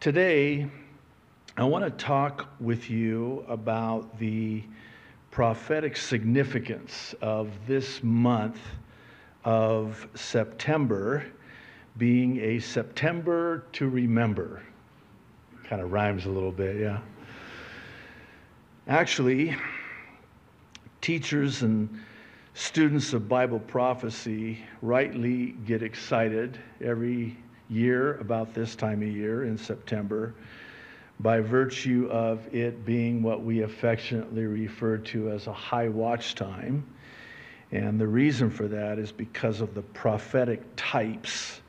Today, I want to talk with you about the prophetic significance of this month of September being a September to remember. Kind of rhymes a little bit, yeah. Actually, teachers and students of Bible prophecy rightly get excited every year about this time of year in September by virtue of it being what we affectionately refer to as a high watch time. And the reason for that is because of the prophetic types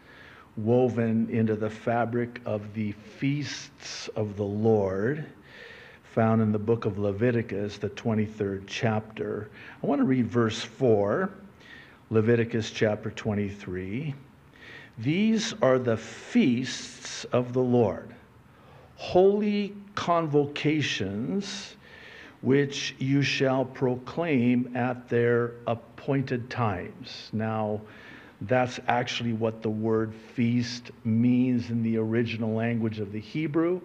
woven into the fabric of the feasts of the Lord found in the book of Leviticus, the 23rd chapter. I want to read verse 4, Leviticus chapter 23. These are the feasts of the Lord, holy convocations which you shall proclaim at their appointed times. Now, that's actually what the word feast means in the original language of the Hebrew.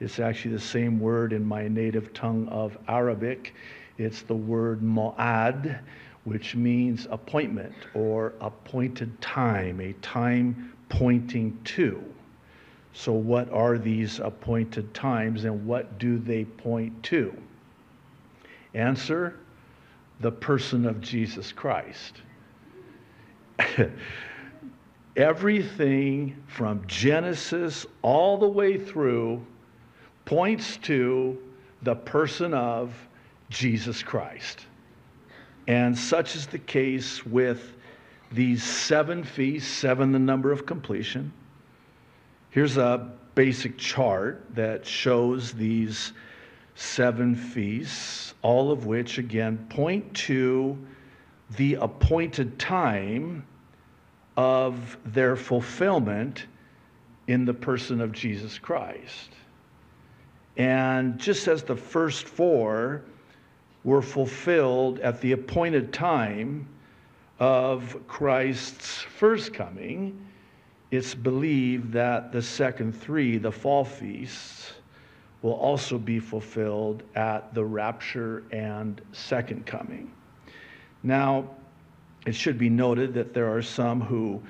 It's actually the same word in my native tongue of Arabic. It's the word mo'ad, which means appointment or appointed time, a time pointing to. So, what are these appointed times and what do they point to? Answer the person of Jesus Christ. Everything from Genesis all the way through points to the person of Jesus Christ. And such is the case with these seven feasts, seven the number of completion. Here's a basic chart that shows these seven feasts, all of which, again, point to the appointed time of their fulfillment in the person of Jesus Christ. And just as the first four were fulfilled at the appointed time of Christ's first coming, it's believed that the second three, the fall feasts, will also be fulfilled at the rapture and second coming. Now, it should be noted that there are some who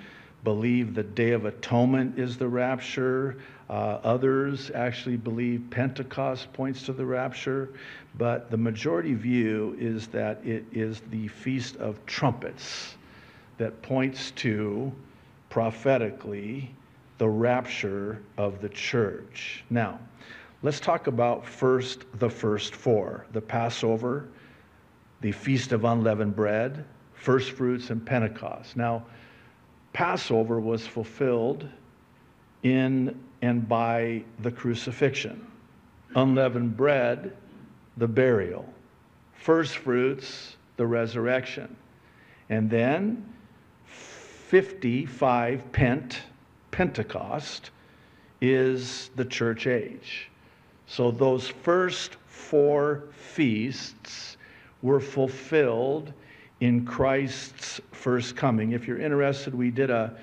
believe the Day of Atonement is the rapture. Uh, others actually believe Pentecost points to the rapture, but the majority view is that it is the Feast of Trumpets that points to prophetically the rapture of the church. Now, let's talk about first the first four the Passover, the Feast of Unleavened Bread, First Fruits, and Pentecost. Now, Passover was fulfilled in and by the crucifixion. Unleavened bread, the burial. First fruits, the resurrection. And then 55 Pent, Pentecost, is the church age. So those first four feasts were fulfilled in Christ's first coming. If you're interested, we did a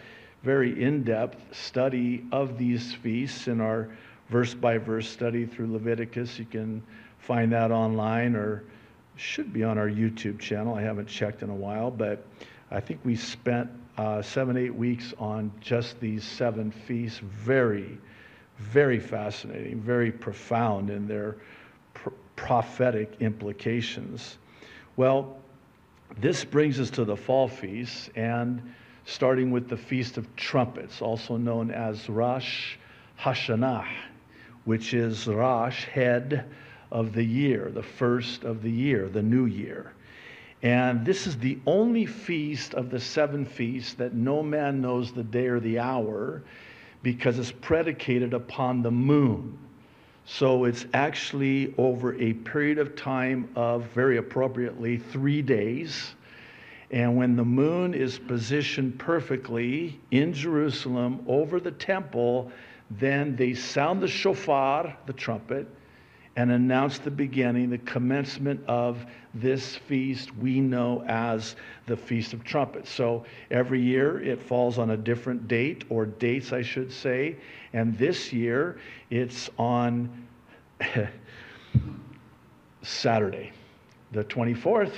very in depth study of these feasts in our verse by verse study through Leviticus. You can find that online or should be on our YouTube channel. I haven't checked in a while, but I think we spent uh, seven, eight weeks on just these seven feasts. Very, very fascinating, very profound in their pr- prophetic implications. Well, this brings us to the fall feasts, and starting with the Feast of Trumpets, also known as Rosh Hashanah, which is Rosh, head of the year, the first of the year, the new year. And this is the only feast of the seven feasts that no man knows the day or the hour because it's predicated upon the moon. So it's actually over a period of time of, very appropriately, three days. And when the moon is positioned perfectly in Jerusalem over the temple, then they sound the shofar, the trumpet, and announce the beginning, the commencement of this feast we know as the Feast of Trumpets. So every year it falls on a different date, or dates, I should say. And this year it's on Saturday, the 24th,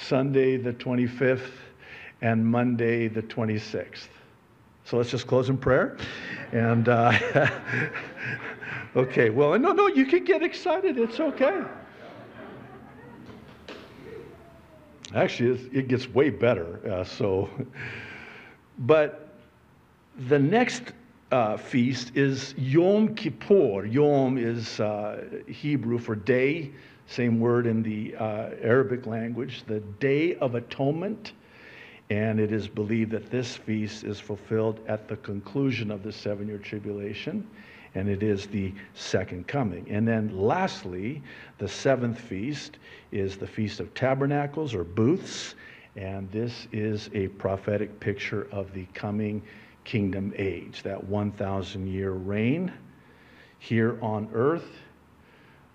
Sunday, the 25th, and Monday, the 26th. So let's just close in prayer. And, uh, okay, well, no, no, you can get excited. It's okay. Actually, it gets way better. Uh, so, but the next uh, feast is Yom Kippur. Yom is uh, Hebrew for day, same word in the uh, Arabic language, the Day of Atonement. And it is believed that this feast is fulfilled at the conclusion of the seven year tribulation, and it is the second coming. And then lastly, the seventh feast is the Feast of Tabernacles or Booths, and this is a prophetic picture of the coming kingdom age, that 1,000 year reign here on earth,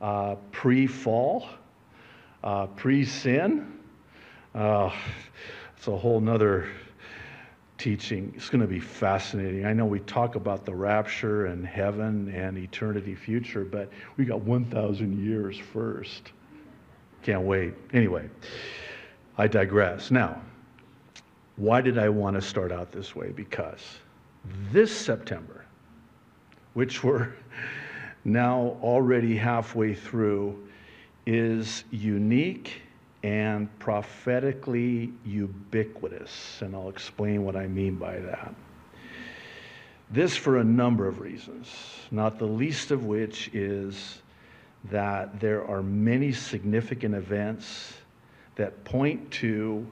uh, pre fall, uh, pre sin. Uh, it's a whole nother teaching. It's going to be fascinating. I know we talk about the rapture and heaven and eternity future, but we got 1,000 years first. Can't wait. Anyway, I digress. Now, why did I want to start out this way? Because this September, which we're now already halfway through, is unique and prophetically ubiquitous. And I'll explain what I mean by that. This for a number of reasons, not the least of which is that there are many significant events that point to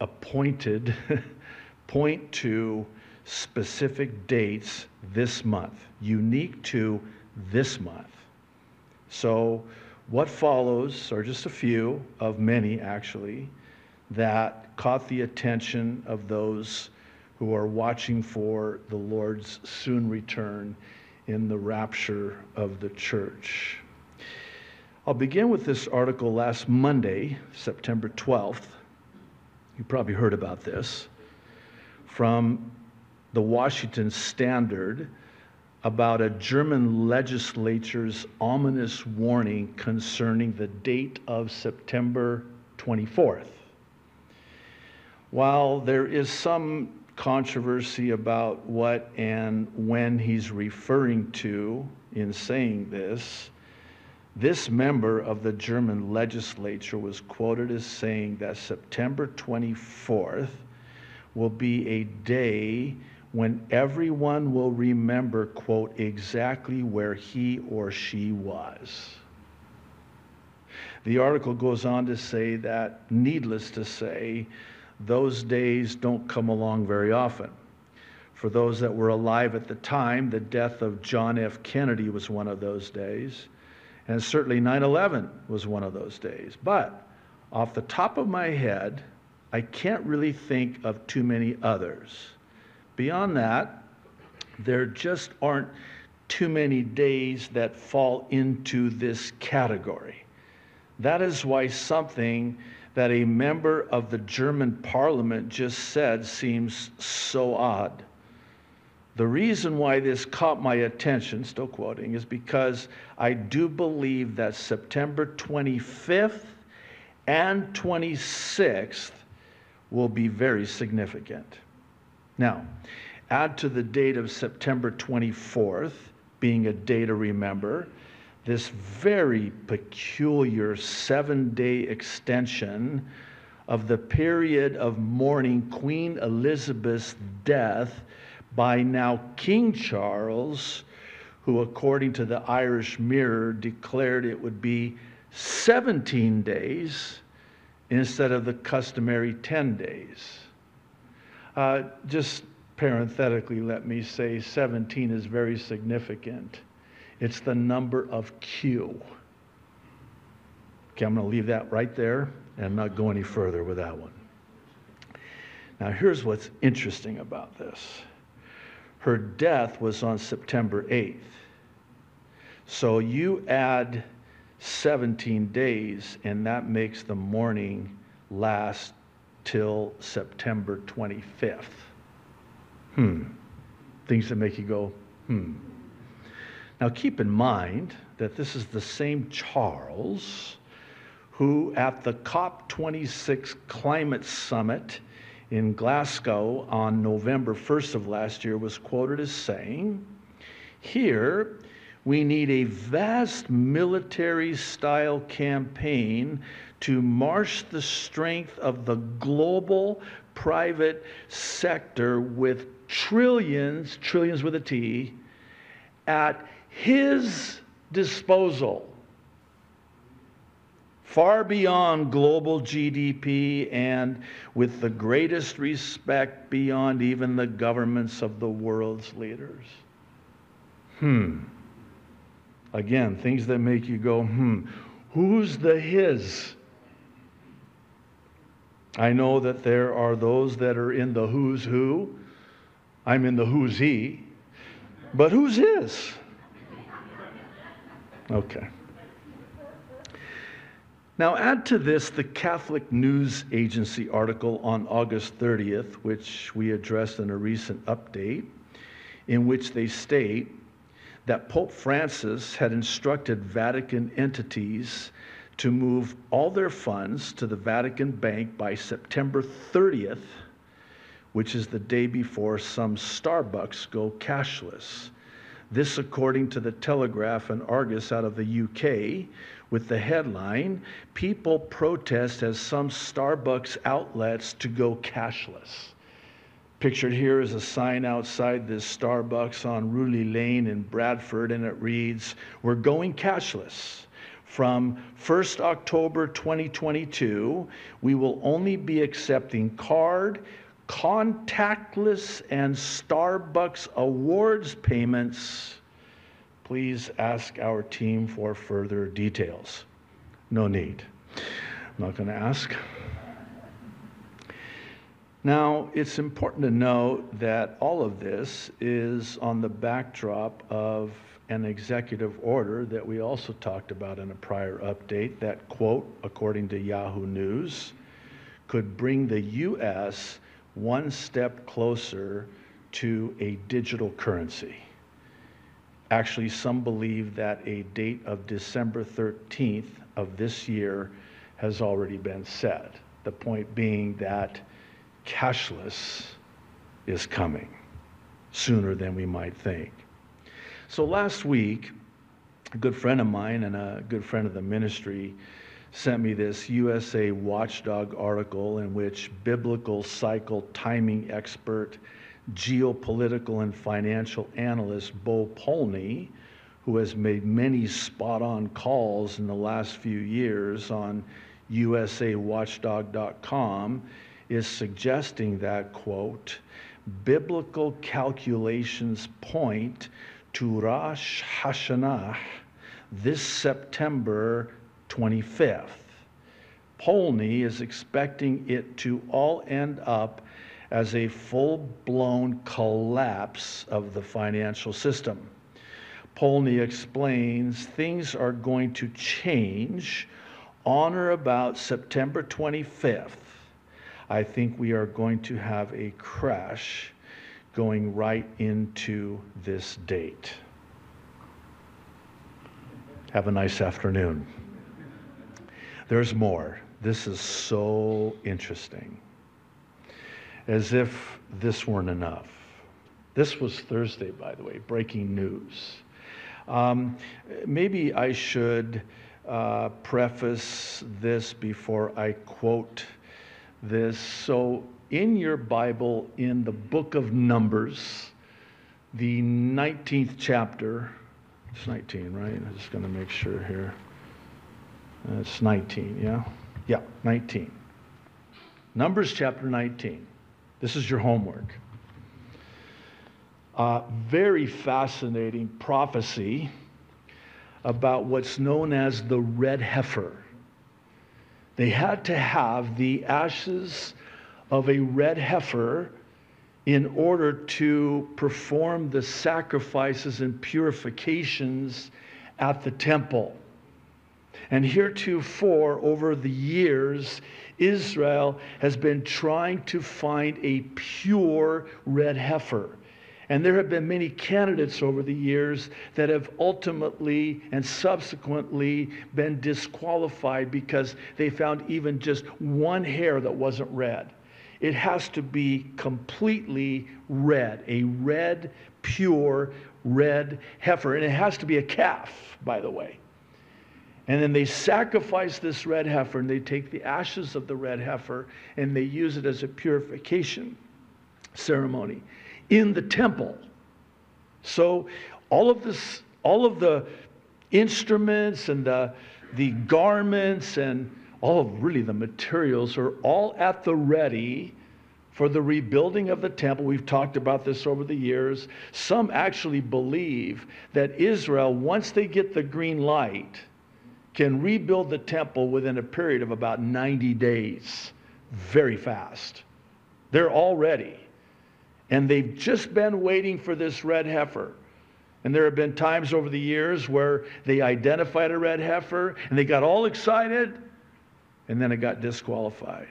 appointed, point to specific dates this month, unique to this month. So, what follows are just a few of many, actually, that caught the attention of those who are watching for the Lord's soon return in the rapture of the church. I'll begin with this article last Monday, September 12th. You probably heard about this from the Washington Standard about a German legislature's ominous warning concerning the date of September 24th. While there is some controversy about what and when he's referring to in saying this, this member of the German legislature was quoted as saying that September 24th will be a day when everyone will remember, quote, exactly where he or she was. The article goes on to say that, needless to say, those days don't come along very often. For those that were alive at the time, the death of John F. Kennedy was one of those days, and certainly 9 11 was one of those days. But off the top of my head, I can't really think of too many others. Beyond that, there just aren't too many days that fall into this category. That is why something that a member of the German parliament just said seems so odd. The reason why this caught my attention, still quoting, is because I do believe that September 25th and 26th will be very significant. Now, add to the date of September 24th, being a day to remember, this very peculiar seven day extension of the period of mourning Queen Elizabeth's death by now King Charles, who, according to the Irish Mirror, declared it would be 17 days instead of the customary 10 days. Uh, just parenthetically, let me say 17 is very significant. It's the number of Q. Okay, I'm going to leave that right there and not go any further with that one. Now, here's what's interesting about this her death was on September 8th. So you add 17 days, and that makes the mourning last till September 25th. Hmm. Things that make you go, hmm. Now keep in mind that this is the same Charles who, at the COP26 climate summit in Glasgow on November 1st of last year, was quoted as saying, Here, we need a vast military style campaign to marsh the strength of the global private sector with trillions, trillions with a T, at his disposal, far beyond global GDP and with the greatest respect beyond even the governments of the world's leaders. Hmm. Again, things that make you go, hmm, who's the his? I know that there are those that are in the who's who. I'm in the who's he. But who's his? Okay. Now, add to this the Catholic News Agency article on August 30th, which we addressed in a recent update, in which they state that Pope Francis had instructed Vatican entities to move all their funds to the Vatican Bank by September 30th, which is the day before some Starbucks go cashless. This, according to the Telegraph and Argus out of the UK, with the headline People protest as some Starbucks outlets to go cashless. Pictured here is a sign outside this Starbucks on Rooley Lane in Bradford, and it reads, We're going cashless. From 1st October 2022, we will only be accepting card, contactless, and Starbucks awards payments. Please ask our team for further details. No need. I'm not going to ask. Now, it's important to note that all of this is on the backdrop of an executive order that we also talked about in a prior update that, quote, according to Yahoo News, could bring the U.S. one step closer to a digital currency. Actually, some believe that a date of December 13th of this year has already been set. The point being that cashless is coming sooner than we might think. So last week, a good friend of mine and a good friend of the ministry sent me this USA Watchdog article in which biblical cycle timing expert, geopolitical and financial analyst Bo Polney, who has made many spot on calls in the last few years on usawatchdog.com, is suggesting that, quote, biblical calculations point to Rosh Hashanah this September 25th. Polney is expecting it to all end up as a full blown collapse of the financial system. Polney explains things are going to change on or about September 25th I think we are going to have a crash going right into this date. Have a nice afternoon. There's more. This is so interesting. As if this weren't enough. This was Thursday, by the way, breaking news. Um, maybe I should uh, preface this before I quote this. So, in your Bible, in the book of Numbers, the 19th chapter, it's 19, right? I'm just going to make sure here. It's 19, yeah? Yeah, 19. Numbers chapter 19. This is your homework. Uh, very fascinating prophecy about what's known as the red heifer. They had to have the ashes of a red heifer in order to perform the sacrifices and purifications at the temple. And heretofore, over the years, Israel has been trying to find a pure red heifer. And there have been many candidates over the years that have ultimately and subsequently been disqualified because they found even just one hair that wasn't red. It has to be completely red, a red, pure red heifer. And it has to be a calf, by the way. And then they sacrifice this red heifer and they take the ashes of the red heifer and they use it as a purification ceremony in the temple. So all of this, all of the instruments and the, the garments and all of really the materials are all at the ready for the rebuilding of the temple. We've talked about this over the years. Some actually believe that Israel, once they get the green light, can rebuild the temple within a period of about 90 days. Very fast. They're all ready. And they've just been waiting for this red heifer. And there have been times over the years where they identified a red heifer and they got all excited and then it got disqualified.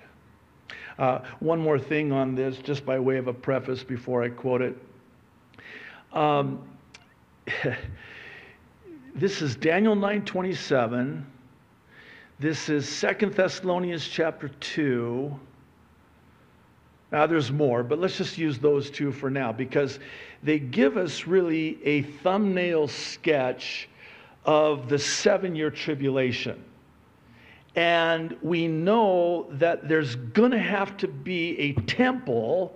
Uh, one more thing on this, just by way of a preface before I quote it. Um, this is Daniel 9:27. This is Second Thessalonians chapter 2. Now, there's more, but let's just use those two for now because they give us really a thumbnail sketch of the seven year tribulation. And we know that there's going to have to be a temple,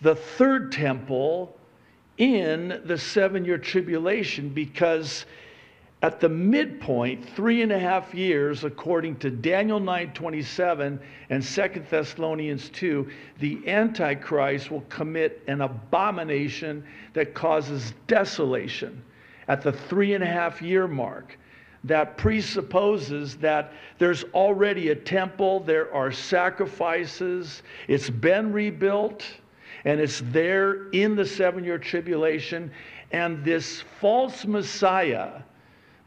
the third temple, in the seven year tribulation because at the midpoint, three and a half years, according to Daniel 9:27 and 2 Thessalonians 2, the Antichrist will commit an abomination that causes desolation at the three and a half year mark. That presupposes that there's already a temple, there are sacrifices, it's been rebuilt, and it's there in the seven year tribulation. And this false Messiah,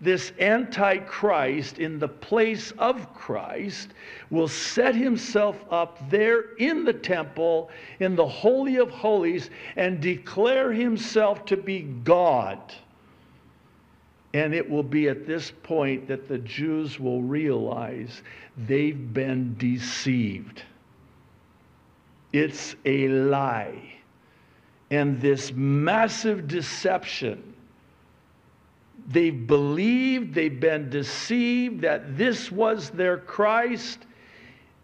this Antichrist in the place of Christ will set himself up there in the temple, in the Holy of Holies, and declare himself to be God. And it will be at this point that the Jews will realize they've been deceived. It's a lie. And this massive deception They've believed, they've been deceived that this was their Christ.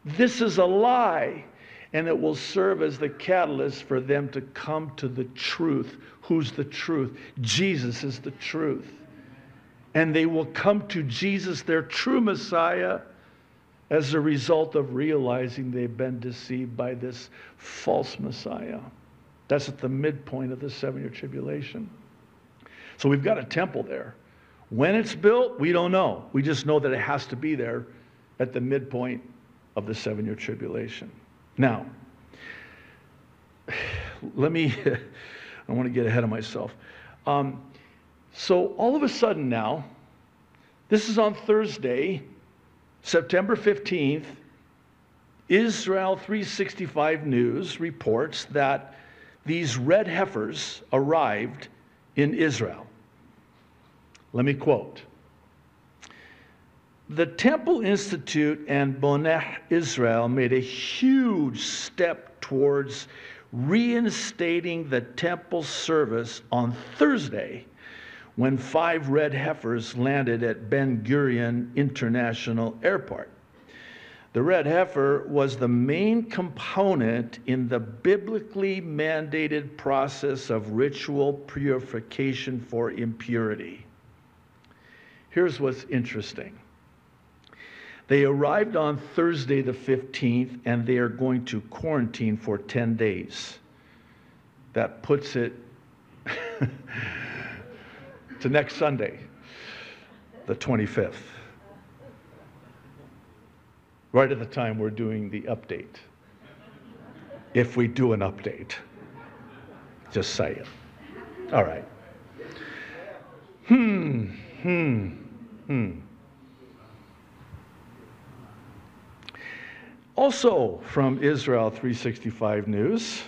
This is a lie. And it will serve as the catalyst for them to come to the truth. Who's the truth? Jesus is the truth. And they will come to Jesus, their true Messiah, as a result of realizing they've been deceived by this false Messiah. That's at the midpoint of the seven year tribulation. So we've got a temple there. When it's built, we don't know. We just know that it has to be there at the midpoint of the seven year tribulation. Now, let me, I want to get ahead of myself. Um, so all of a sudden now, this is on Thursday, September 15th. Israel 365 News reports that these red heifers arrived in Israel. Let me quote. The Temple Institute and Boneh Israel made a huge step towards reinstating the temple service on Thursday when five red heifers landed at Ben Gurion International Airport. The red heifer was the main component in the biblically mandated process of ritual purification for impurity. Here's what's interesting. They arrived on Thursday the 15th and they are going to quarantine for 10 days. That puts it to next Sunday, the 25th right at the time we're doing the update. If we do an update, just say it. All right. Hmm. Hmm. Hmm. Also from Israel 365 News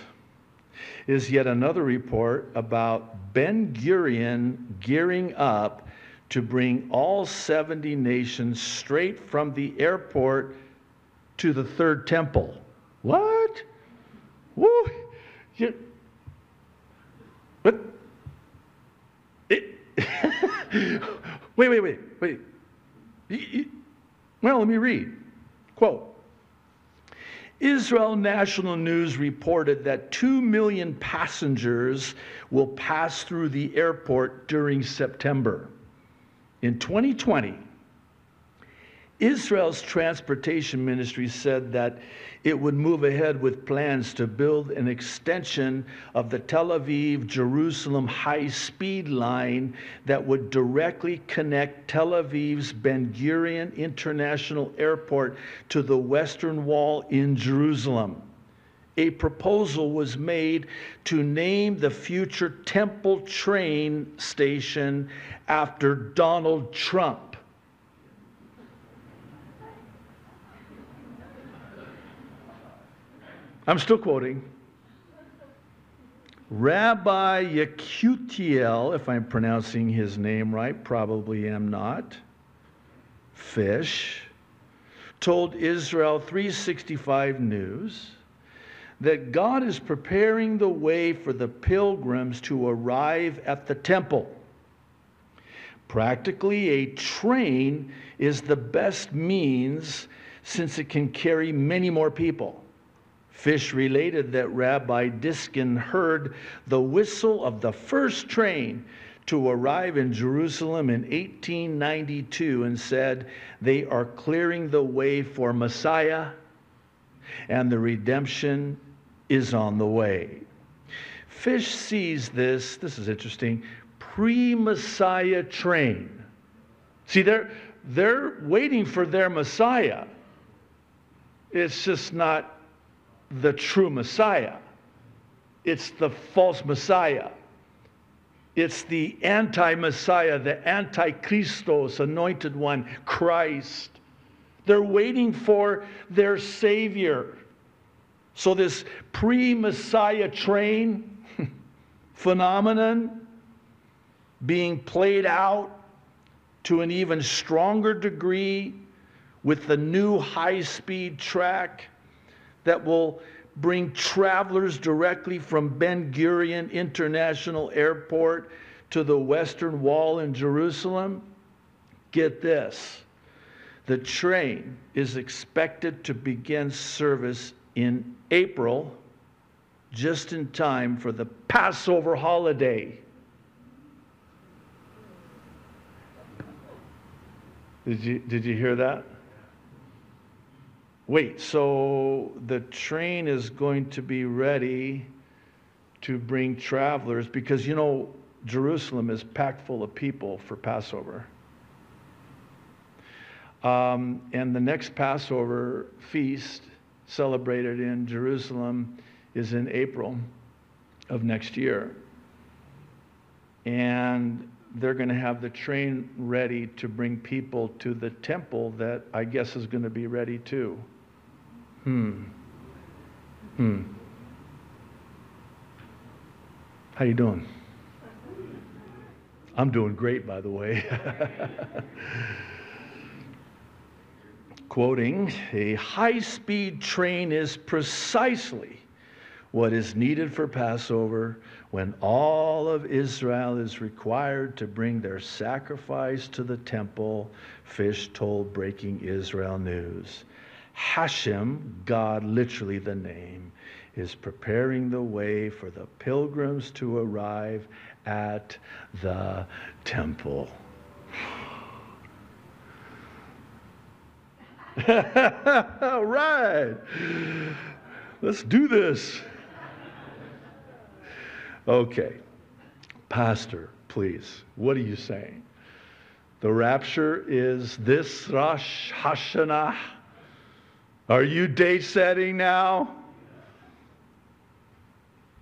is yet another report about Ben Gurion gearing up to bring all 70 nations straight from the airport to the third temple. What? Woo! You, but it, wait, wait, wait, wait. Well, let me read. Quote Israel National News reported that 2 million passengers will pass through the airport during September. In 2020, Israel's transportation ministry said that it would move ahead with plans to build an extension of the Tel Aviv Jerusalem high speed line that would directly connect Tel Aviv's Ben Gurion International Airport to the Western Wall in Jerusalem. A proposal was made to name the future Temple train station after Donald Trump. I'm still quoting. Rabbi Yekutiel, if I'm pronouncing his name right, probably am not, Fish, told Israel 365 News that God is preparing the way for the pilgrims to arrive at the temple. Practically, a train is the best means since it can carry many more people. Fish related that Rabbi Diskin heard the whistle of the first train to arrive in Jerusalem in 1892 and said, They are clearing the way for Messiah, and the redemption is on the way. Fish sees this, this is interesting, pre Messiah train. See, they're, they're waiting for their Messiah. It's just not the true Messiah. It's the false Messiah. It's the anti Messiah, the anti-Christos, anointed one, Christ. They're waiting for their Savior. So, this pre Messiah train phenomenon being played out to an even stronger degree with the new high speed track that will bring travelers directly from Ben Gurion International Airport to the Western Wall in Jerusalem? Get this the train is expected to begin service in April, just in time for the Passover holiday. Did you, did you hear that? Wait, so the train is going to be ready to bring travelers because you know Jerusalem is packed full of people for Passover. Um, and the next Passover feast celebrated in Jerusalem is in April of next year. And they're going to have the train ready to bring people to the temple that I guess is going to be ready too. Hmm. Hmm. How you doing? I'm doing great, by the way. Quoting, a high speed train is precisely what is needed for Passover when all of Israel is required to bring their sacrifice to the temple, Fish told Breaking Israel News. Hashem, God, literally the name, is preparing the way for the pilgrims to arrive at the temple. All right. Let's do this. Okay. Pastor, please, what are you saying? The rapture is this Rosh Hashanah are you date setting now?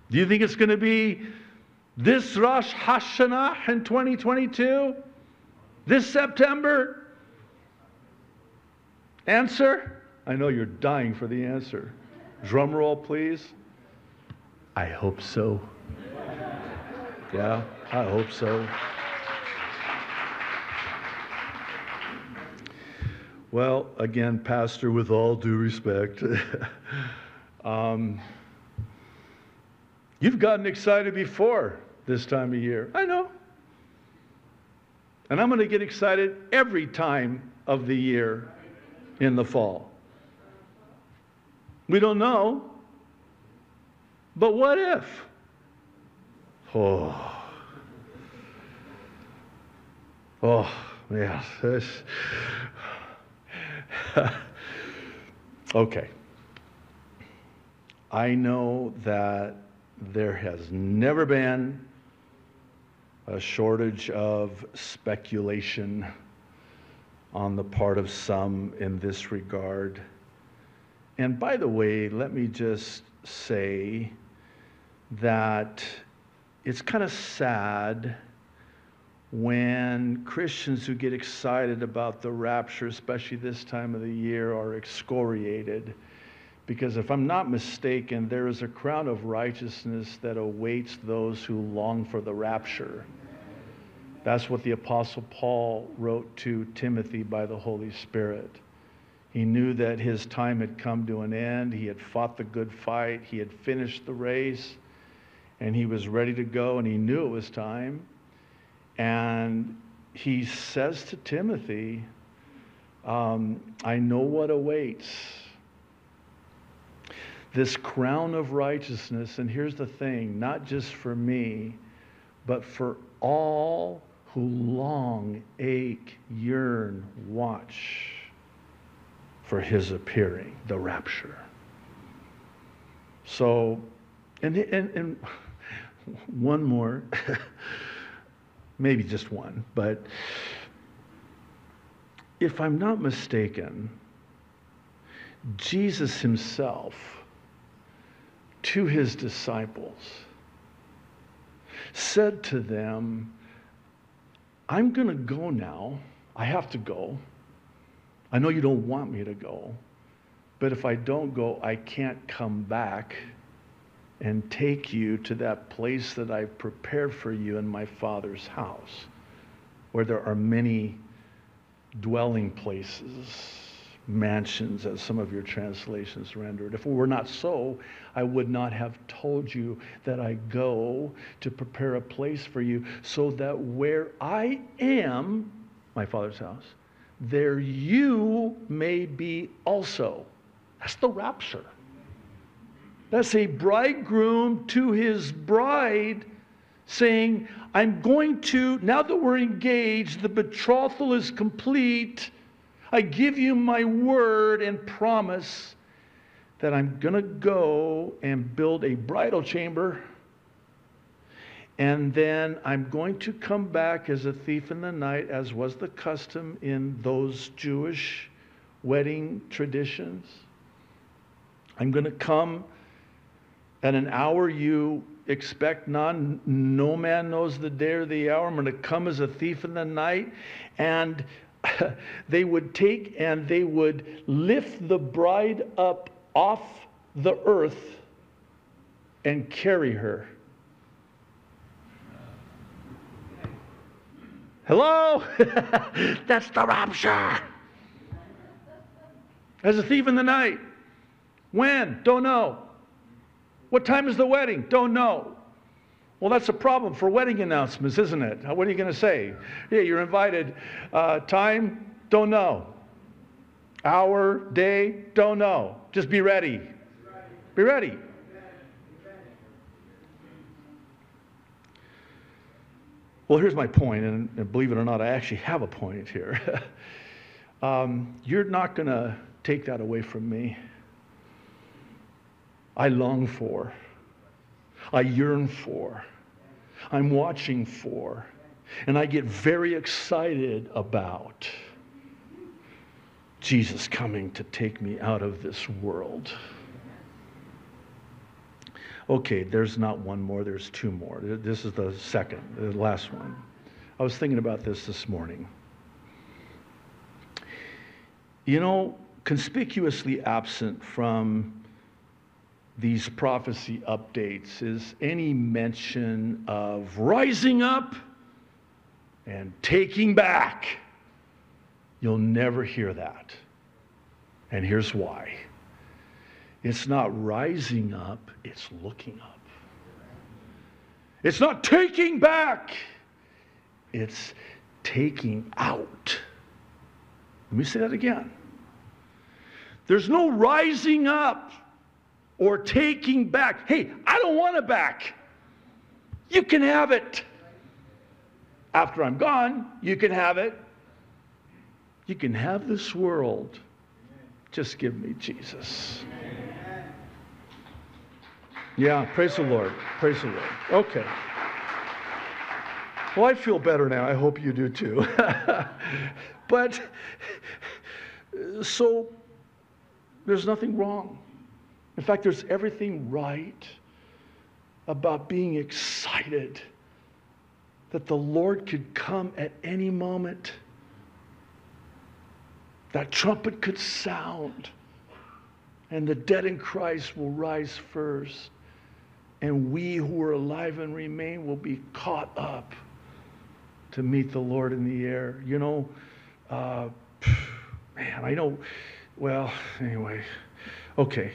Do you think it's going to be this Rosh Hashanah in 2022? This September? Answer? I know you're dying for the answer. Drum roll, please. I hope so. Yeah, I hope so. Well, again, Pastor, with all due respect, um, you've gotten excited before this time of year. I know. And I'm going to get excited every time of the year in the fall. We don't know. But what if? Oh. Oh, yeah. okay. I know that there has never been a shortage of speculation on the part of some in this regard. And by the way, let me just say that it's kind of sad when Christians who get excited about the rapture, especially this time of the year, are excoriated. Because if I'm not mistaken, there is a crown of righteousness that awaits those who long for the rapture. That's what the Apostle Paul wrote to Timothy by the Holy Spirit. He knew that his time had come to an end. He had fought the good fight. He had finished the race. And he was ready to go, and he knew it was time. And he says to Timothy, um, I know what awaits. This crown of righteousness, and here's the thing not just for me, but for all who long, ache, yearn, watch for his appearing, the rapture. So, and, and, and one more. maybe just one, but if I'm not mistaken, Jesus himself to his disciples said to them, I'm going to go now. I have to go. I know you don't want me to go, but if I don't go, I can't come back and take you to that place that I've prepared for you in my Father's house, where there are many dwelling places, mansions, as some of your translations render it. If it were not so, I would not have told you that I go to prepare a place for you, so that where I am, my Father's house, there you may be also. That's the rapture. That's a bridegroom to his bride saying, I'm going to, now that we're engaged, the betrothal is complete. I give you my word and promise that I'm going to go and build a bridal chamber. And then I'm going to come back as a thief in the night, as was the custom in those Jewish wedding traditions. I'm going to come at an hour you expect none. No man knows the day or the hour. I'm going to come as a thief in the night. And they would take and they would lift the bride up off the earth and carry her. Hello? That's the rapture. As a thief in the night. When? Don't know. What time is the wedding? Don't know. Well, that's a problem for wedding announcements, isn't it? What are you going to say? Yeah, you're invited. Uh, time? Don't know. Hour? Day? Don't know. Just be ready. Be ready. Well, here's my point, and believe it or not, I actually have a point here. um, you're not going to take that away from me. I long for, I yearn for, I'm watching for, and I get very excited about Jesus coming to take me out of this world. Okay, there's not one more, there's two more. This is the second, the last one. I was thinking about this this morning. You know, conspicuously absent from these prophecy updates is any mention of rising up and taking back. You'll never hear that. And here's why it's not rising up, it's looking up. It's not taking back, it's taking out. Let me say that again. There's no rising up or taking back. Hey, I don't want it back. You can have it. After I'm gone, you can have it. You can have this world. Just give me Jesus. Yeah, praise the Lord. Praise the Lord. Okay. Well, I feel better now. I hope you do too. but so there's nothing wrong. In fact, there's everything right about being excited that the Lord could come at any moment. That trumpet could sound, and the dead in Christ will rise first, and we who are alive and remain will be caught up to meet the Lord in the air. You know, uh, man, I know, well, anyway, okay.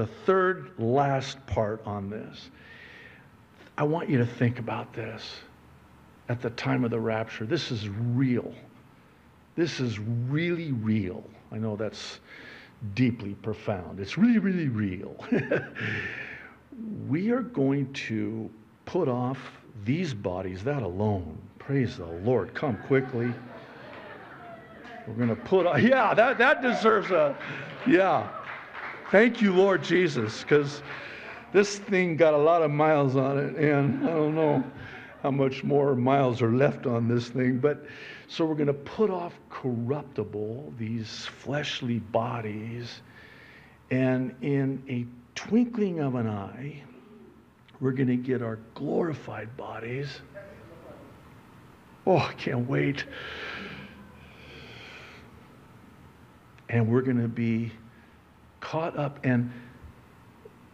The third last part on this. I want you to think about this at the time of the rapture. This is real. This is really real. I know that's deeply profound. It's really, really real. we are going to put off these bodies, that alone. Praise the Lord. Come quickly. We're going to put off, yeah, that, that deserves a, yeah. Thank you, Lord Jesus, because this thing got a lot of miles on it, and I don't know how much more miles are left on this thing. But so we're going to put off corruptible, these fleshly bodies, and in a twinkling of an eye, we're going to get our glorified bodies. Oh, I can't wait. And we're going to be caught up and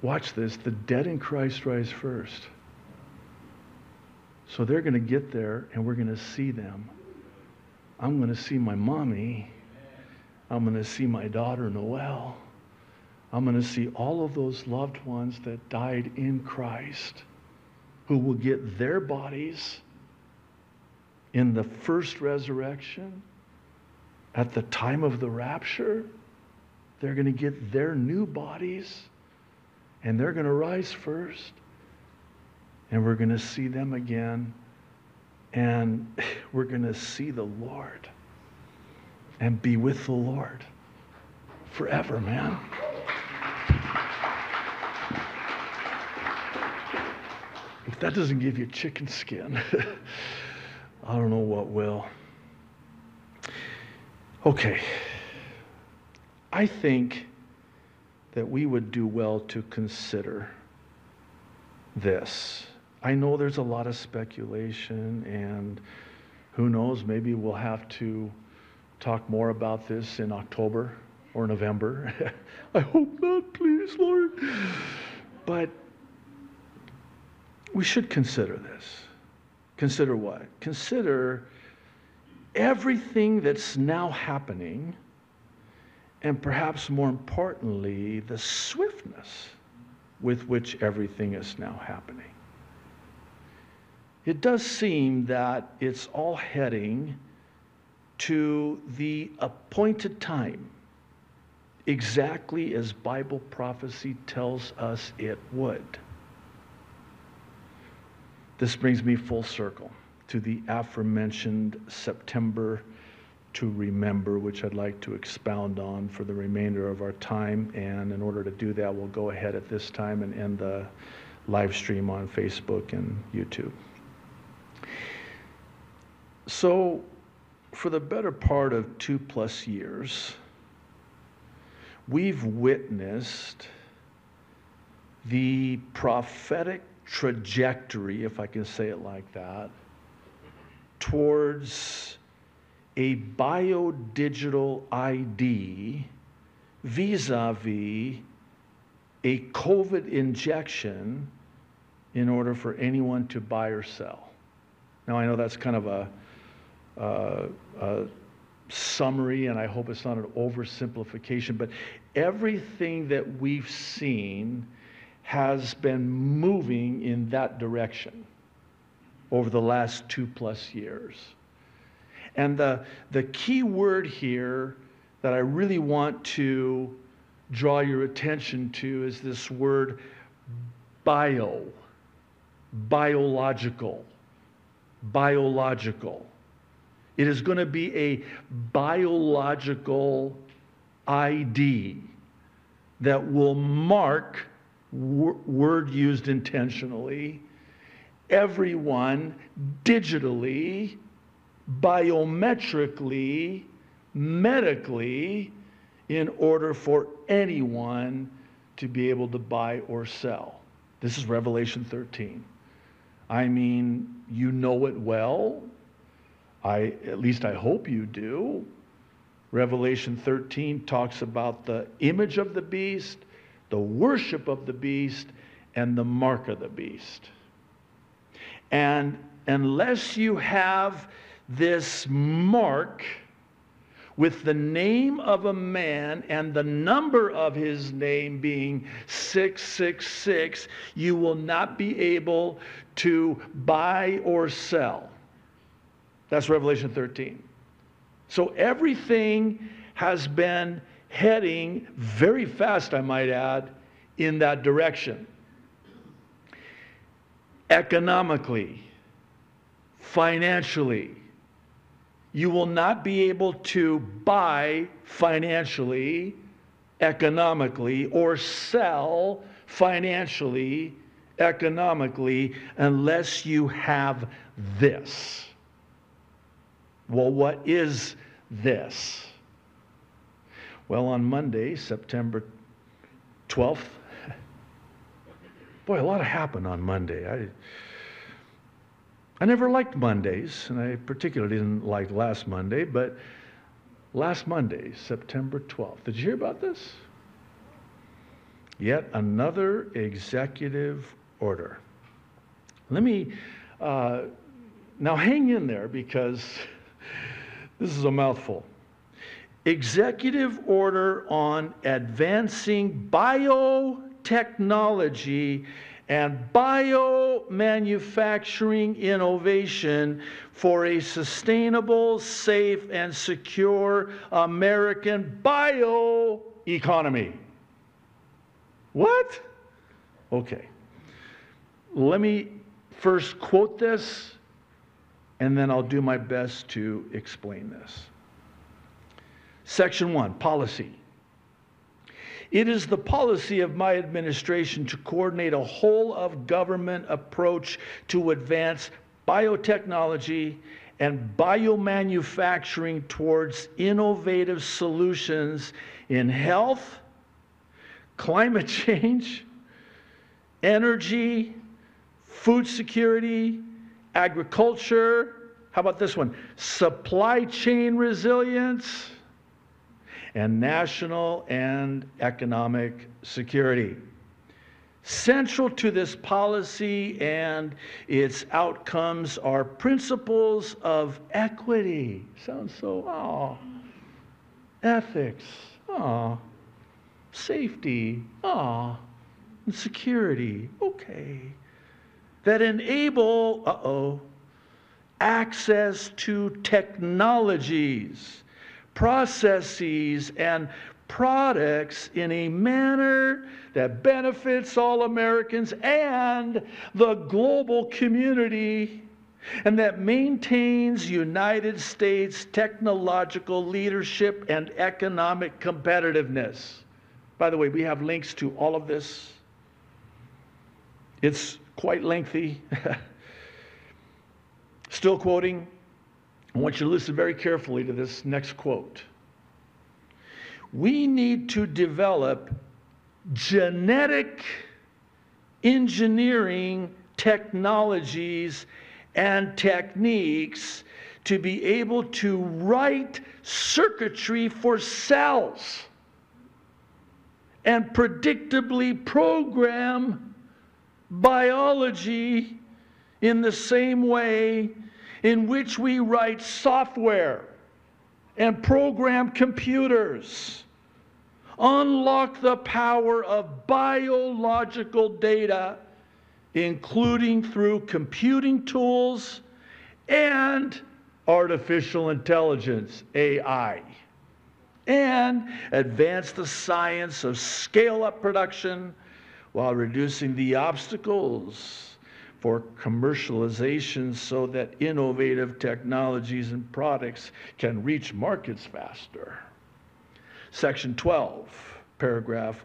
watch this the dead in Christ rise first. So they're going to get there and we're going to see them. I'm going to see my mommy. I'm going to see my daughter Noel. I'm going to see all of those loved ones that died in Christ who will get their bodies in the first resurrection at the time of the rapture. They're going to get their new bodies and they're going to rise first. And we're going to see them again. And we're going to see the Lord and be with the Lord forever, man. If that doesn't give you chicken skin, I don't know what will. Okay. I think that we would do well to consider this. I know there's a lot of speculation, and who knows, maybe we'll have to talk more about this in October or November. I hope not, please, Lord. But we should consider this. Consider what? Consider everything that's now happening and perhaps more importantly, the swiftness with which everything is now happening. It does seem that it's all heading to the appointed time, exactly as Bible prophecy tells us it would. This brings me full circle to the aforementioned September to remember, which I'd like to expound on for the remainder of our time. And in order to do that, we'll go ahead at this time and end the live stream on Facebook and YouTube. So, for the better part of two plus years, we've witnessed the prophetic trajectory, if I can say it like that, towards a biodigital ID vis a vis a COVID injection in order for anyone to buy or sell. Now, I know that's kind of a, a summary, and I hope it's not an oversimplification, but everything that we've seen has been moving in that direction over the last two plus years. And the, the key word here that I really want to draw your attention to is this word bio, biological, biological. It is going to be a biological ID that will mark, word used intentionally, everyone digitally, biometrically, medically, in order for anyone to be able to buy or sell. This is Revelation 13. I mean, you know it well. I at least I hope you do. Revelation 13 talks about the image of the beast, the worship of the beast, and the mark of the beast. And unless you have this mark with the name of a man and the number of his name being 666, you will not be able to buy or sell. That's Revelation 13. So everything has been heading very fast, I might add, in that direction. Economically, financially, you will not be able to buy financially, economically, or sell financially, economically, unless you have this. Well, what is this? Well, on Monday, September 12th, boy, a lot happened on Monday. I, I never liked Mondays, and I particularly didn't like last Monday, but last Monday, September 12th, did you hear about this? Yet another executive order. Let me uh, now hang in there because this is a mouthful. Executive order on advancing biotechnology and biomanufacturing innovation for a sustainable, safe, and secure American bioeconomy. What? Okay. Let me first quote this, and then I'll do my best to explain this. Section 1 Policy. It is the policy of my administration to coordinate a whole of government approach to advance biotechnology and biomanufacturing towards innovative solutions in health, climate change, energy, food security, agriculture. How about this one? Supply chain resilience and national and economic security. Central to this policy and its outcomes are principles of equity. Sounds so, oh, ethics, oh, safety, oh, and security, okay. That enable, uh oh, access to technologies processes and products in a manner that benefits all Americans and the global community and that maintains United States technological leadership and economic competitiveness. By the way, we have links to all of this. It's quite lengthy. Still quoting I want you to listen very carefully to this next quote. We need to develop genetic engineering technologies and techniques to be able to write circuitry for cells and predictably program biology in the same way in which we write software and program computers. Unlock the power of biological data, including through computing tools and artificial intelligence, AI. And advance the science of scale up production while reducing the obstacles for commercialization so that innovative technologies and products can reach markets faster. Section 12, paragraph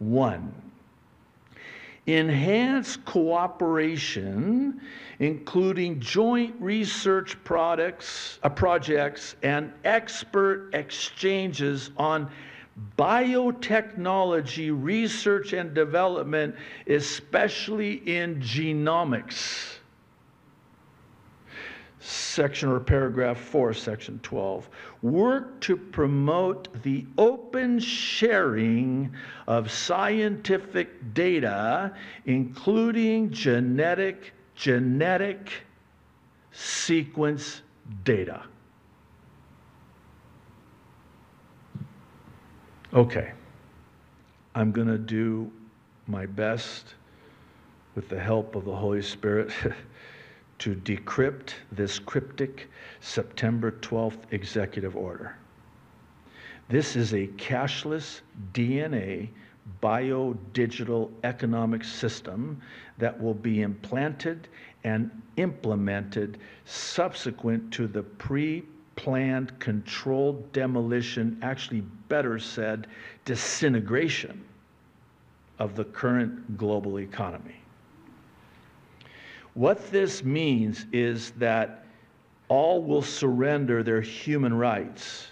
1. Enhance cooperation, including joint research products, uh, projects and expert exchanges on biotechnology research and development, especially in genomics. Section or paragraph 4, section 12. Work to promote the open sharing of scientific data, including genetic, genetic sequence data. Okay, I'm going to do my best with the help of the Holy Spirit to decrypt this cryptic September 12th executive order. This is a cashless DNA biodigital economic system that will be implanted and implemented subsequent to the pre planned controlled demolition, actually, better said, disintegration of the current global economy. What this means is that all will surrender their human rights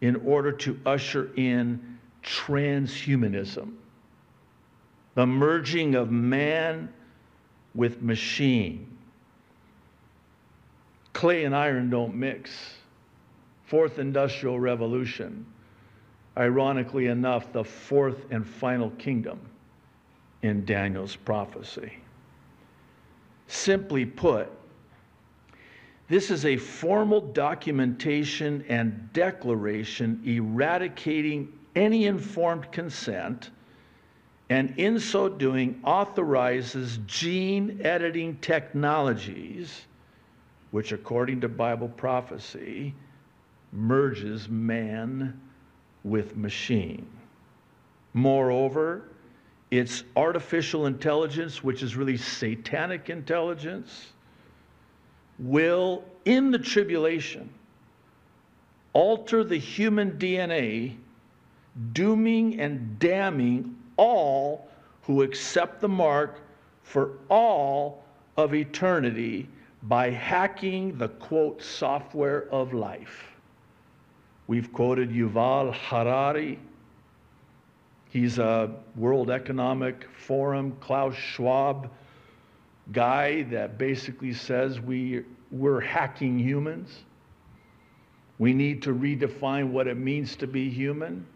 in order to usher in transhumanism, the merging of man with machine clay and iron don't mix. Fourth industrial revolution. Ironically enough, the fourth and final kingdom in Daniel's prophecy. Simply put, this is a formal documentation and declaration eradicating any informed consent, and in so doing, authorizes gene editing technologies which, according to Bible prophecy, merges man with machine. Moreover, it's artificial intelligence, which is really satanic intelligence, will, in the tribulation, alter the human DNA, dooming and damning all who accept the mark for all of eternity by hacking the quote software of life. We've quoted Yuval Harari. He's a World Economic Forum, Klaus Schwab guy that basically says we, we're hacking humans. We need to redefine what it means to be human.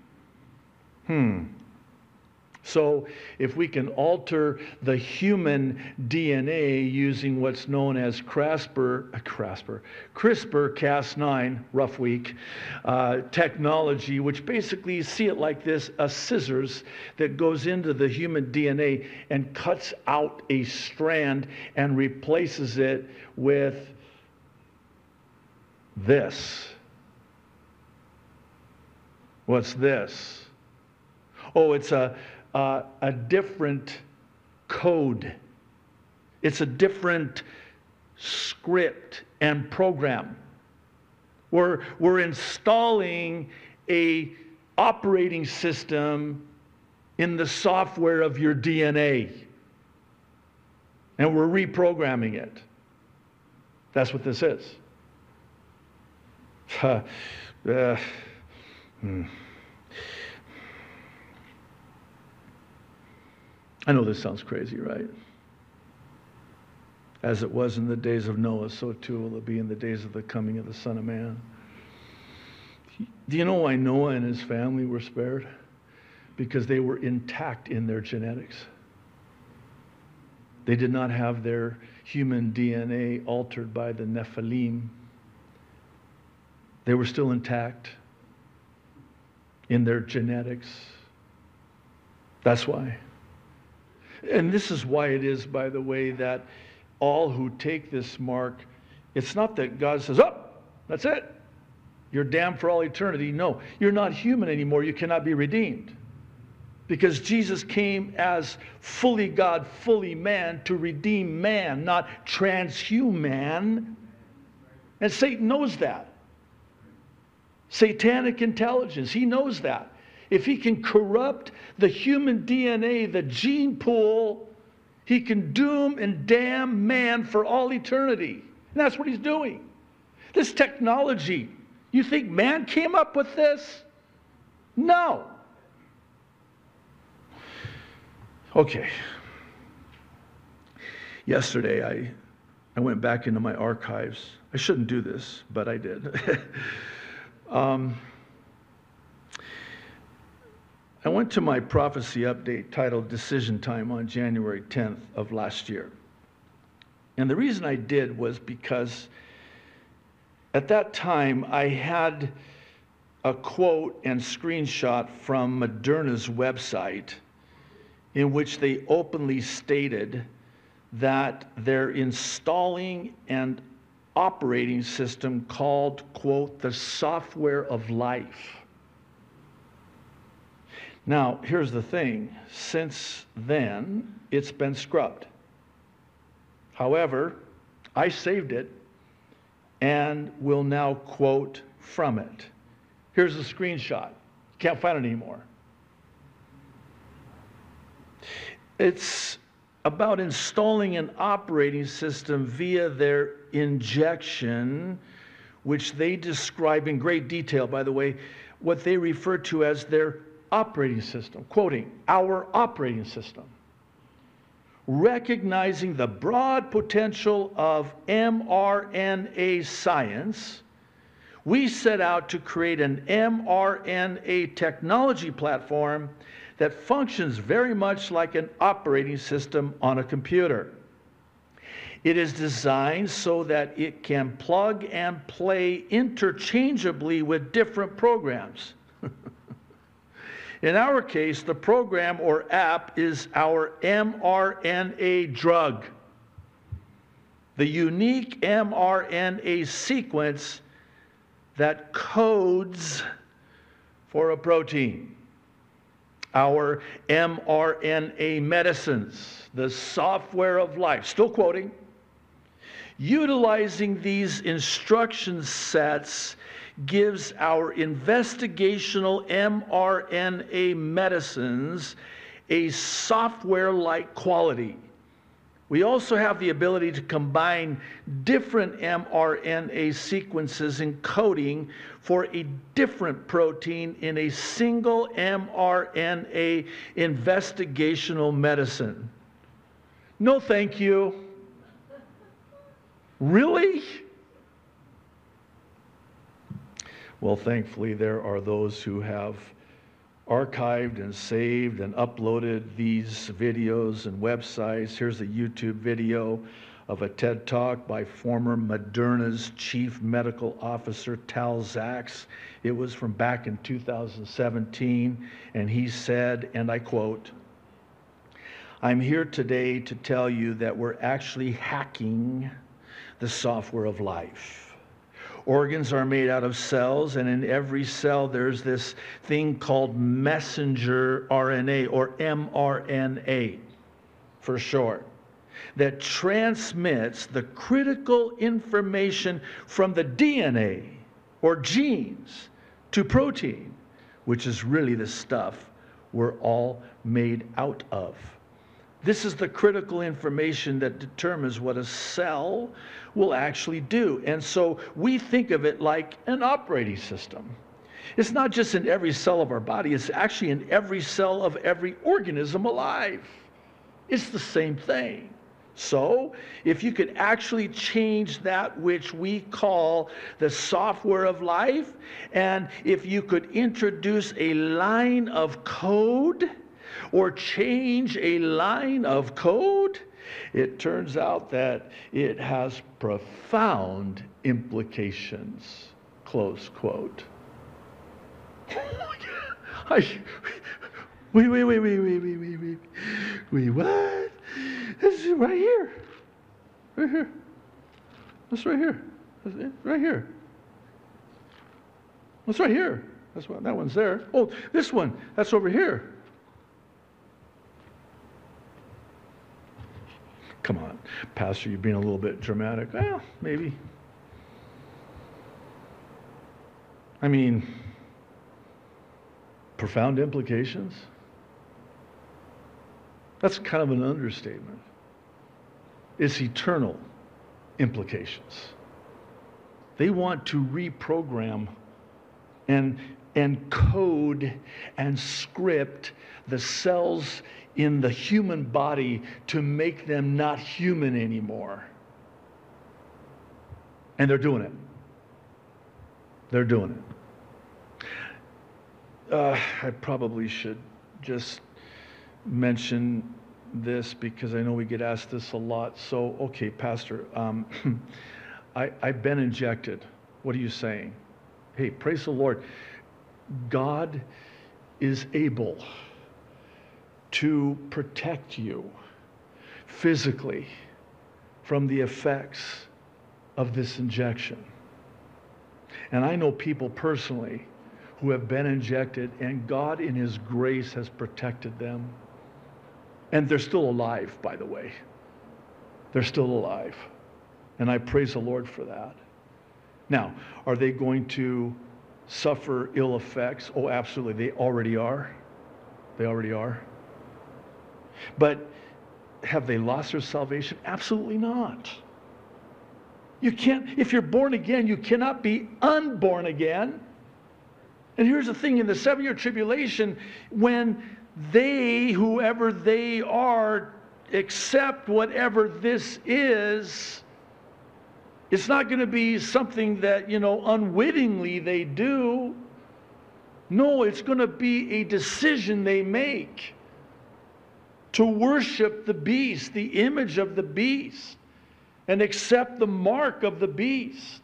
Hmm. So, if we can alter the human DNA using what's known as CRISPR, uh, CRISPR, CRISPR Cas9, rough week, uh, technology, which basically you see it like this a scissors that goes into the human DNA and cuts out a strand and replaces it with this. What's this? Oh, it's a uh, a different code. It's a different script and program. We're, we're installing a operating system in the software of your DNA. And we're reprogramming it. That's what this is. Uh, uh, hmm. I know this sounds crazy, right? As it was in the days of Noah, so too will it be in the days of the coming of the Son of Man. Do you know why Noah and his family were spared? Because they were intact in their genetics. They did not have their human DNA altered by the Nephilim. They were still intact in their genetics. That's why. And this is why it is, by the way, that all who take this mark, it's not that God says, oh, that's it. You're damned for all eternity. No, you're not human anymore. You cannot be redeemed. Because Jesus came as fully God, fully man to redeem man, not transhuman. And Satan knows that. Satanic intelligence, he knows that. If he can corrupt the human DNA, the gene pool, he can doom and damn man for all eternity. And that's what he's doing. This technology, you think man came up with this? No. Okay. Yesterday, I, I went back into my archives. I shouldn't do this, but I did. um, I went to my prophecy update titled Decision Time on January 10th of last year. And the reason I did was because at that time I had a quote and screenshot from Moderna's website in which they openly stated that they're installing an operating system called, quote, the software of life. Now, here's the thing since then, it's been scrubbed. However, I saved it and will now quote from it. Here's a screenshot. Can't find it anymore. It's about installing an operating system via their injection, which they describe in great detail, by the way, what they refer to as their operating system. Quoting, our operating system. Recognizing the broad potential of mRNA science, we set out to create an mRNA technology platform that functions very much like an operating system on a computer. It is designed so that it can plug and play interchangeably with different programs. In our case, the program or app is our mRNA drug, the unique mRNA sequence that codes for a protein our mRNA medicines, the software of life. Still quoting. Utilizing these instruction sets gives our investigational mRNA medicines a software like quality we also have the ability to combine different mRNA sequences encoding for a different protein in a single mRNA investigational medicine. No, thank you. Really? Well, thankfully, there are those who have archived and saved and uploaded these videos and websites. Here's a YouTube video of a TED Talk by former Moderna's chief medical officer, Tal Zaks. It was from back in 2017, and he said, and I quote, I'm here today to tell you that we're actually hacking the software of life. Organs are made out of cells, and in every cell, there's this thing called messenger RNA or mRNA for short that transmits the critical information from the DNA or genes to protein, which is really the stuff we're all made out of. This is the critical information that determines what a cell will actually do. And so we think of it like an operating system. It's not just in every cell of our body, it's actually in every cell of every organism alive. It's the same thing. So, if you could actually change that which we call the software of life, and if you could introduce a line of code or change a line of code, it turns out that it has profound implications. Close quote. I, wait, wait, wait, wait, wait, wait, wait, wait. Wait, what? This is right here. Right here. That's right here. Right here. That's right here. That's what that one's there. Oh, this one. That's over here. Come on, Pastor, you're being a little bit dramatic. Well, maybe. I mean, profound implications. That's kind of an understatement. It's eternal implications. They want to reprogram and, and code and script the cells in the human body to make them not human anymore. And they're doing it. They're doing it. Uh, I probably should just mention this because I know we get asked this a lot. So, okay, Pastor, um, I, I've been injected. What are you saying? Hey, praise the Lord. God is able to protect you physically from the effects of this injection. And I know people personally who have been injected, and God, in His grace, has protected them. And they're still alive, by the way. They're still alive. And I praise the Lord for that. Now, are they going to suffer ill effects? Oh, absolutely. They already are. They already are. But have they lost their salvation? Absolutely not. You can't, if you're born again, you cannot be unborn again. And here's the thing in the seven year tribulation, when they, whoever they are, accept whatever this is, it's not going to be something that, you know, unwittingly they do. No, it's going to be a decision they make to worship the beast, the image of the beast, and accept the mark of the beast.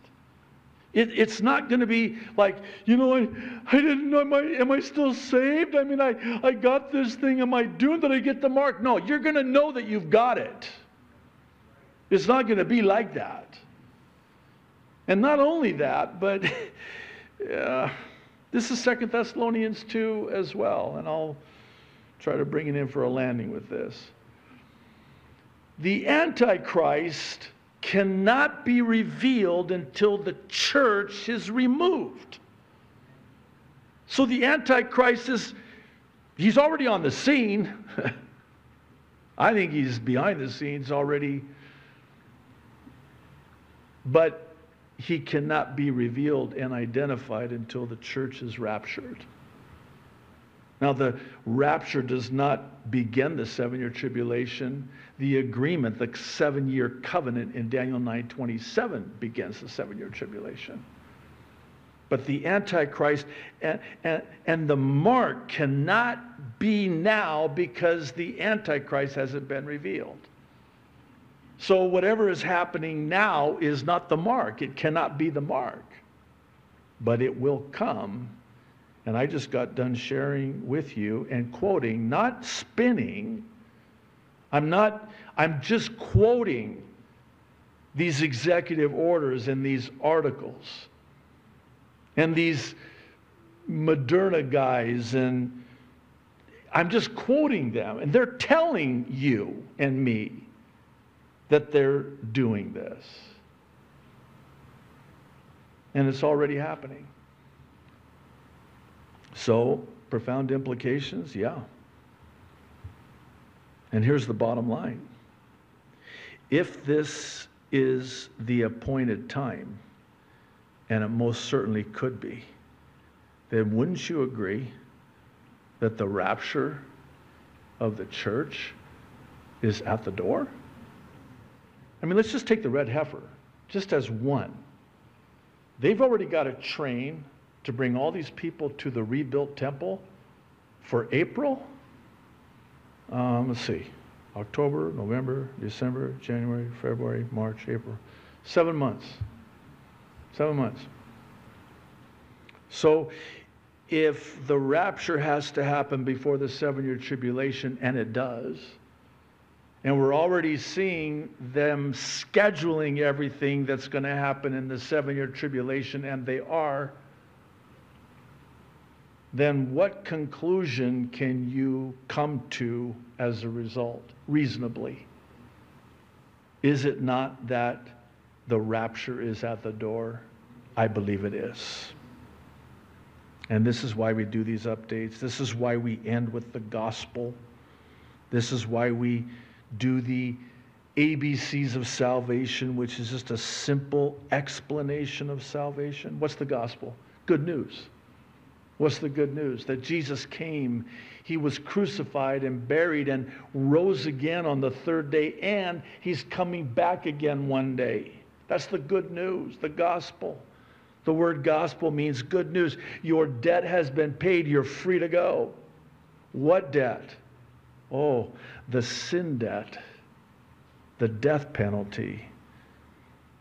It, it's not going to be like, you know, I, I didn't know, am I, am I still saved? I mean, I, I got this thing. Am I doomed? Did I get the mark? No, you're going to know that you've got it. It's not going to be like that. And not only that, but uh, this is Second Thessalonians 2 as well. And I'll try to bring it in for a landing with this. The Antichrist cannot be revealed until the church is removed. So the Antichrist is, he's already on the scene. I think he's behind the scenes already. But he cannot be revealed and identified until the church is raptured. Now, the rapture does not begin the seven year tribulation. The agreement, the seven year covenant in Daniel 9 27 begins the seven year tribulation. But the Antichrist and, and, and the mark cannot be now because the Antichrist hasn't been revealed. So, whatever is happening now is not the mark. It cannot be the mark. But it will come and I just got done sharing with you and quoting, not spinning. I'm not, I'm just quoting these executive orders and these articles and these Moderna guys and I'm just quoting them and they're telling you and me that they're doing this. And it's already happening. So, profound implications? Yeah. And here's the bottom line if this is the appointed time, and it most certainly could be, then wouldn't you agree that the rapture of the church is at the door? I mean, let's just take the red heifer, just as one. They've already got a train to bring all these people to the rebuilt temple for April. Um, let's see. October, November, December, January, February, March, April. Seven months. Seven months. So if the rapture has to happen before the seven year tribulation, and it does, and we're already seeing them scheduling everything that's going to happen in the seven year tribulation, and they are, then what conclusion can you come to as a result, reasonably? Is it not that the rapture is at the door? I believe it is. And this is why we do these updates. This is why we end with the gospel. This is why we do the ABCs of salvation, which is just a simple explanation of salvation. What's the gospel? Good news. What's the good news? That Jesus came, he was crucified and buried and rose again on the third day, and he's coming back again one day. That's the good news, the gospel. The word gospel means good news. Your debt has been paid, you're free to go. What debt? Oh, the sin debt, the death penalty.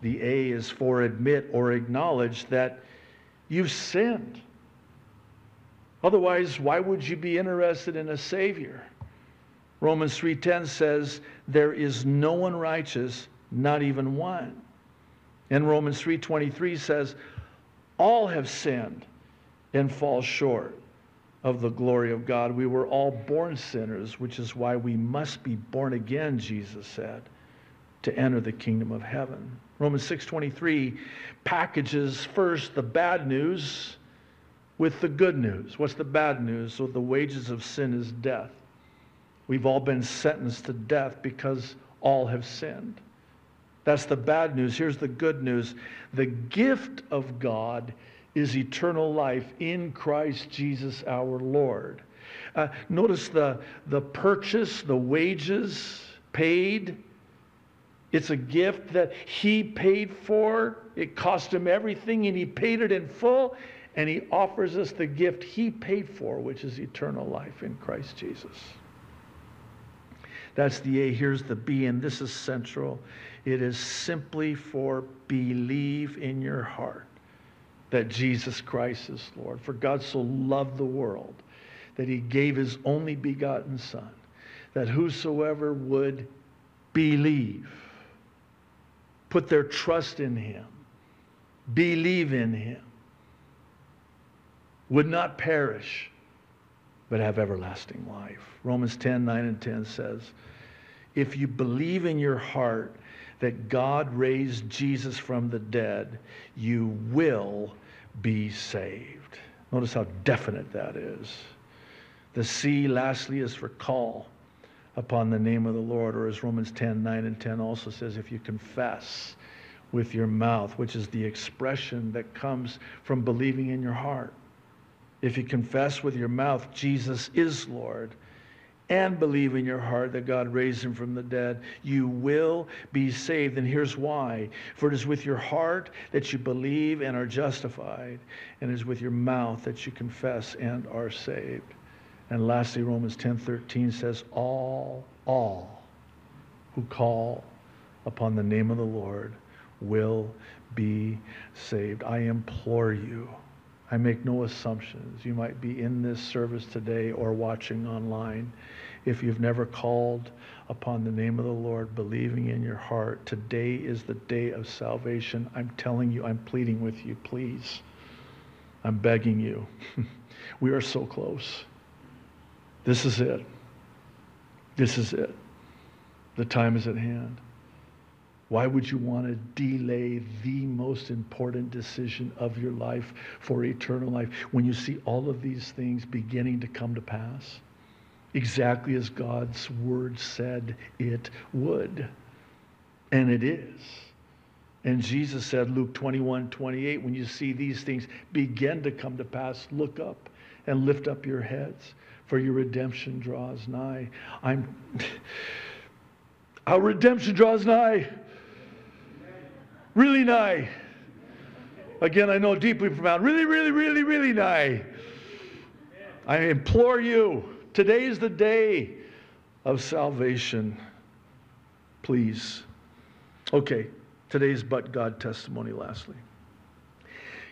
The A is for admit or acknowledge that you've sinned. Otherwise, why would you be interested in a Savior? Romans 3:10 says, There is no one righteous, not even one. And Romans 3:23 says, All have sinned and fall short of the glory of God. We were all born sinners, which is why we must be born again, Jesus said, to enter the kingdom of heaven. Romans 6:23 packages first the bad news with the good news. What's the bad news? So the wages of sin is death. We've all been sentenced to death because all have sinned. That's the bad news. Here's the good news. The gift of God is eternal life in Christ Jesus our Lord. Uh, notice the, the purchase, the wages paid. It's a gift that he paid for. It cost him everything, and he paid it in full. And he offers us the gift he paid for, which is eternal life in Christ Jesus. That's the A. Here's the B, and this is central. It is simply for believe in your heart that Jesus Christ is Lord. For God so loved the world that he gave his only begotten Son, that whosoever would believe, put their trust in him, believe in him, would not perish, but have everlasting life. Romans 10 9 and 10 says, If you believe in your heart that God raised Jesus from the dead, you will be saved. Notice how definite that is. The C, lastly, is for call upon the name of the Lord, or as Romans 10 9 and 10 also says, if you confess with your mouth, which is the expression that comes from believing in your heart. If you confess with your mouth Jesus is Lord and believe in your heart that God raised him from the dead, you will be saved. And here's why. For it is with your heart that you believe and are justified, and it is with your mouth that you confess and are saved. And lastly, Romans 10:13 says, All, all who call upon the name of the Lord will be saved. I implore you. I make no assumptions. You might be in this service today or watching online. If you've never called upon the name of the Lord, believing in your heart, today is the day of salvation. I'm telling you, I'm pleading with you, please. I'm begging you. we are so close. This is it. This is it. The time is at hand. Why would you want to delay the most important decision of your life for eternal life when you see all of these things beginning to come to pass? Exactly as God's word said it would. And it is. And Jesus said, Luke 21 28, when you see these things begin to come to pass, look up and lift up your heads, for your redemption draws nigh. I'm. Our redemption draws nigh. Really nigh. Again, I know deeply profound. Really, really, really, really nigh. I implore you, today is the day of salvation. Please. Okay, today's but God testimony, lastly.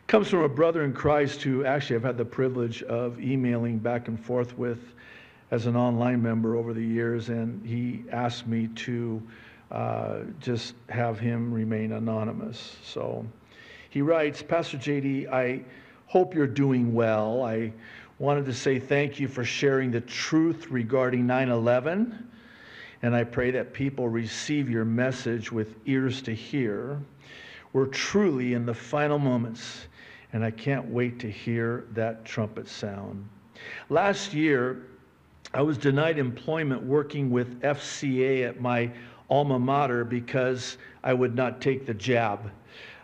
Comes from a brother in Christ who actually I've had the privilege of emailing back and forth with as an online member over the years, and he asked me to uh, just have him remain anonymous. So he writes Pastor JD, I hope you're doing well. I wanted to say thank you for sharing the truth regarding 9 11. And I pray that people receive your message with ears to hear. We're truly in the final moments, and I can't wait to hear that trumpet sound. Last year, I was denied employment working with FCA at my alma mater because I would not take the jab.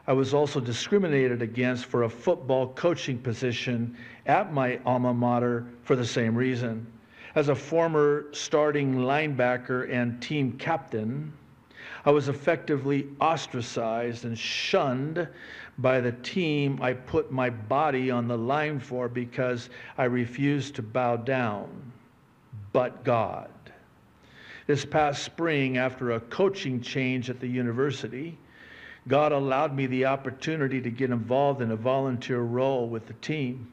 I was also discriminated against for a football coaching position at my alma mater for the same reason. As a former starting linebacker and team captain, I was effectively ostracized and shunned by the team I put my body on the line for because I refused to bow down. But God. This past spring, after a coaching change at the university, God allowed me the opportunity to get involved in a volunteer role with the team.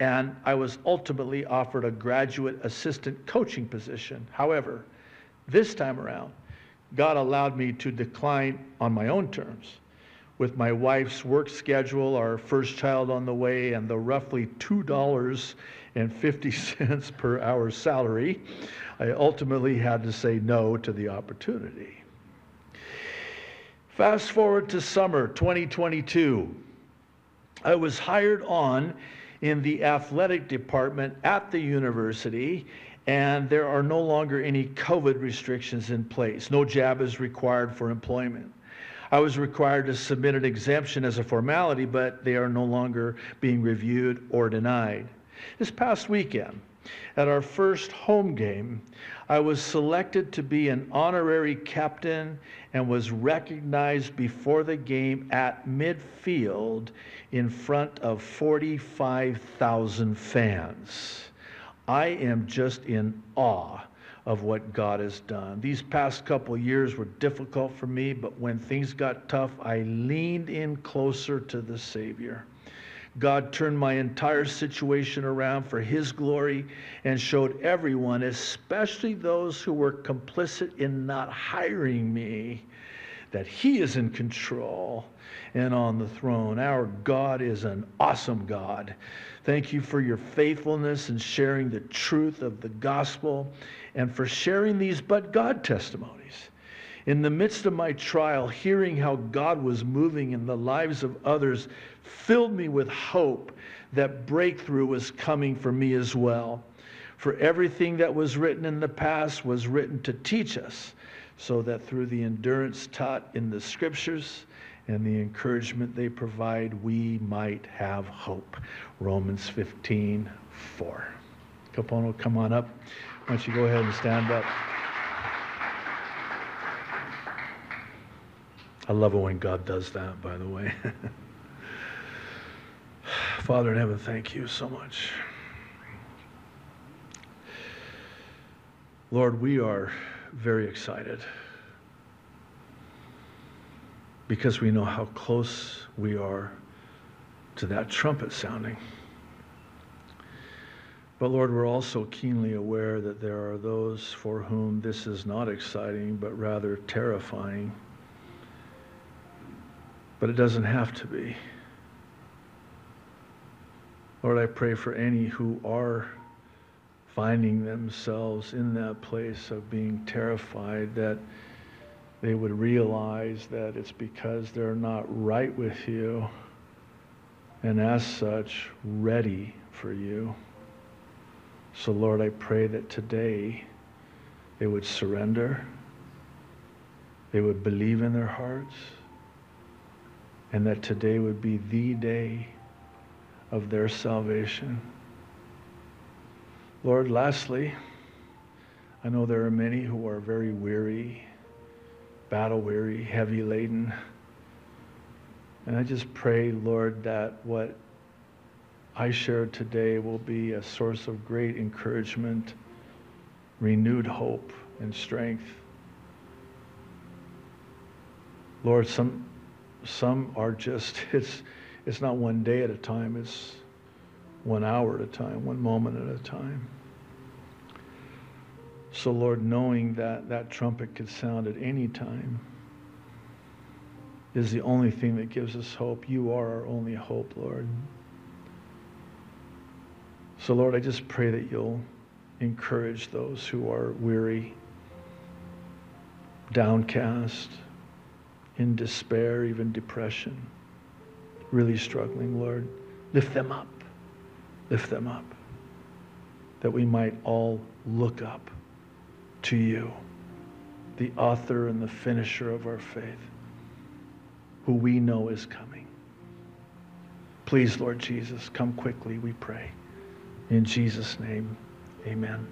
And I was ultimately offered a graduate assistant coaching position. However, this time around, God allowed me to decline on my own terms. With my wife's work schedule, our first child on the way, and the roughly $2.50 per hour salary, I ultimately had to say no to the opportunity. Fast forward to summer 2022. I was hired on in the athletic department at the university, and there are no longer any COVID restrictions in place. No jab is required for employment. I was required to submit an exemption as a formality, but they are no longer being reviewed or denied. This past weekend, at our first home game, I was selected to be an honorary captain and was recognized before the game at midfield in front of 45,000 fans. I am just in awe of what God has done. These past couple years were difficult for me, but when things got tough, I leaned in closer to the Savior. God turned my entire situation around for His glory and showed everyone, especially those who were complicit in not hiring me, that He is in control and on the throne. Our God is an awesome God. Thank you for your faithfulness and sharing the truth of the gospel and for sharing these but God testimonies. In the midst of my trial, hearing how God was moving in the lives of others filled me with hope that breakthrough was coming for me as well. For everything that was written in the past was written to teach us, so that through the endurance taught in the scriptures and the encouragement they provide, we might have hope. Romans 15 4. Kapono, come on up. Why don't you go ahead and stand up? I love it when God does that, by the way. Father in heaven, thank you so much. Lord, we are very excited because we know how close we are to that trumpet sounding. But Lord, we're also keenly aware that there are those for whom this is not exciting, but rather terrifying. But it doesn't have to be. Lord, I pray for any who are finding themselves in that place of being terrified that they would realize that it's because they're not right with you and as such ready for you. So, Lord, I pray that today they would surrender, they would believe in their hearts, and that today would be the day of their salvation. Lord, lastly, I know there are many who are very weary, battle weary, heavy laden. And I just pray, Lord, that what I shared today will be a source of great encouragement, renewed hope, and strength. Lord, some, some are just, it's, it's not one day at a time, it's one hour at a time, one moment at a time. So, Lord, knowing that that trumpet could sound at any time is the only thing that gives us hope. You are our only hope, Lord. So, Lord, I just pray that you'll encourage those who are weary, downcast, in despair, even depression, really struggling, Lord. Lift them up. Lift them up. That we might all look up to you, the author and the finisher of our faith, who we know is coming. Please, Lord Jesus, come quickly, we pray. In Jesus' name, amen.